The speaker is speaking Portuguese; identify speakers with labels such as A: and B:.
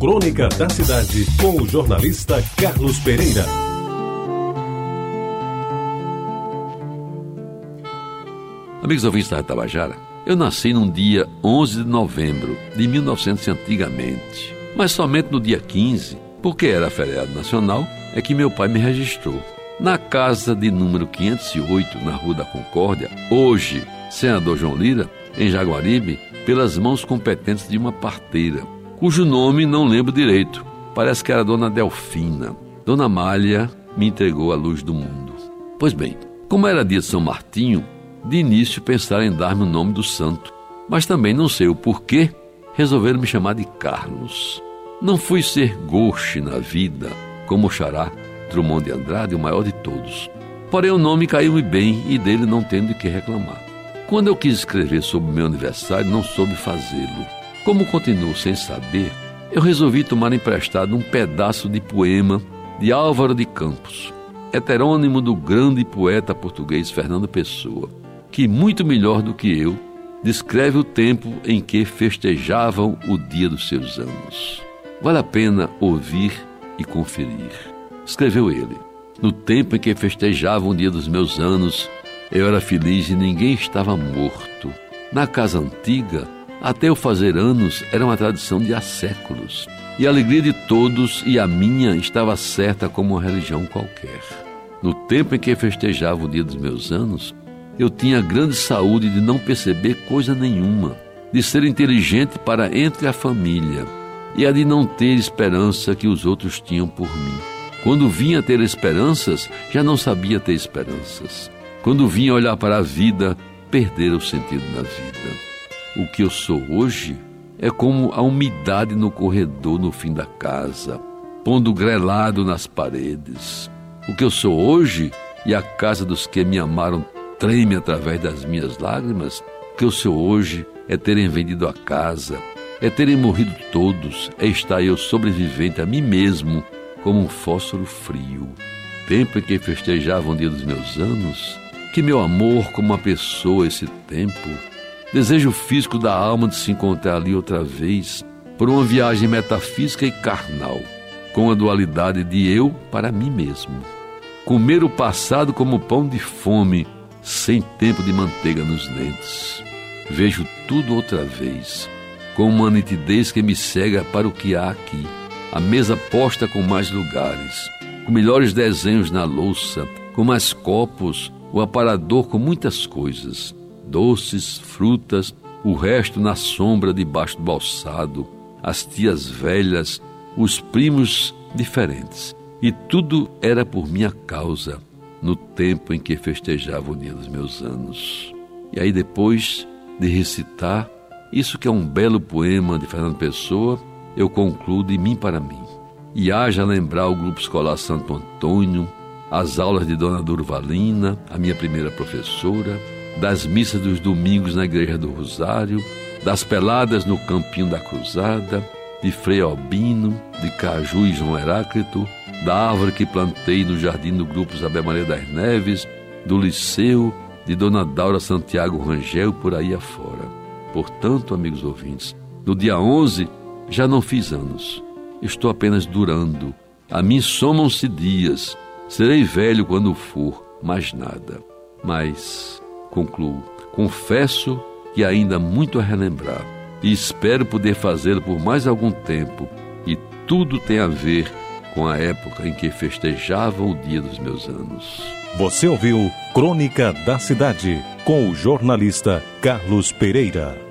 A: Crônica da Cidade, com o jornalista Carlos Pereira.
B: Amigos ouvintes da Tabajara, eu nasci num dia 11 de novembro de 1900 antigamente, mas somente no dia 15, porque era feriado nacional, é que meu pai me registrou. Na casa de número 508, na Rua da Concórdia, hoje, senador João Lira, em Jaguaribe, pelas mãos competentes de uma parteira, cujo nome não lembro direito. Parece que era Dona Delfina. Dona Malha me entregou a luz do mundo. Pois bem, como era dia de São Martinho, de início pensaram em dar-me o nome do santo, mas também não sei o porquê, resolveram me chamar de Carlos. Não fui ser goche na vida, como o xará Drummond de Andrade, o maior de todos. Porém, o nome caiu-me bem e dele não tendo de que reclamar. Quando eu quis escrever sobre meu aniversário, não soube fazê-lo. Como continuo sem saber, eu resolvi tomar emprestado um pedaço de poema de Álvaro de Campos, heterônimo do grande poeta português Fernando Pessoa, que, muito melhor do que eu, descreve o tempo em que festejavam o dia dos seus anos. Vale a pena ouvir e conferir. Escreveu ele: No tempo em que festejavam o dia dos meus anos, eu era feliz e ninguém estava morto. Na casa antiga, até eu fazer anos era uma tradição de há séculos. E a alegria de todos e a minha estava certa como uma religião qualquer. No tempo em que festejava o dia dos meus anos, eu tinha grande saúde de não perceber coisa nenhuma, de ser inteligente para entre a família e a de não ter esperança que os outros tinham por mim. Quando vinha ter esperanças, já não sabia ter esperanças. Quando vinha olhar para a vida, perder o sentido da vida. O que eu sou hoje é como a umidade no corredor no fim da casa, pondo grelado nas paredes. O que eu sou hoje e a casa dos que me amaram treme através das minhas lágrimas. O que eu sou hoje é terem vendido a casa, é terem morrido todos, é estar eu sobrevivente a mim mesmo como um fósforo frio. Tempo em que festejavam o dia dos meus anos, que meu amor como uma pessoa esse tempo, desejo físico da alma de se encontrar ali outra vez, por uma viagem metafísica e carnal, com a dualidade de eu para mim mesmo. Comer o passado como pão de fome, sem tempo de manteiga nos dentes. Vejo tudo outra vez, com uma nitidez que me cega para o que há aqui. A mesa posta com mais lugares, com melhores desenhos na louça, com mais copos, o aparador com muitas coisas, doces, frutas, o resto na sombra debaixo do balsado, as tias velhas, os primos diferentes. E tudo era por minha causa, no tempo em que festejava o dia dos meus anos. E aí, depois de recitar isso que é um belo poema de Fernando Pessoa, eu concluo de mim para mim. E haja lembrar o Grupo Escolar Santo Antônio, as aulas de Dona Durvalina, a minha primeira professora, das missas dos domingos na Igreja do Rosário, das peladas no Campinho da Cruzada, de Frei Albino, de Caju e João Heráclito, da árvore que plantei no jardim do Grupo Isabel Maria das Neves, do Liceu, de Dona Daura Santiago Rangel por aí afora. Portanto, amigos ouvintes, no dia 11 já não fiz anos. Estou apenas durando. A mim somam-se dias Serei velho quando for, mais nada. Mas, concluo, confesso que ainda muito a relembrar e espero poder fazê-lo por mais algum tempo, e tudo tem a ver com a época em que festejava o dia dos meus anos.
A: Você ouviu Crônica da Cidade com o jornalista Carlos Pereira.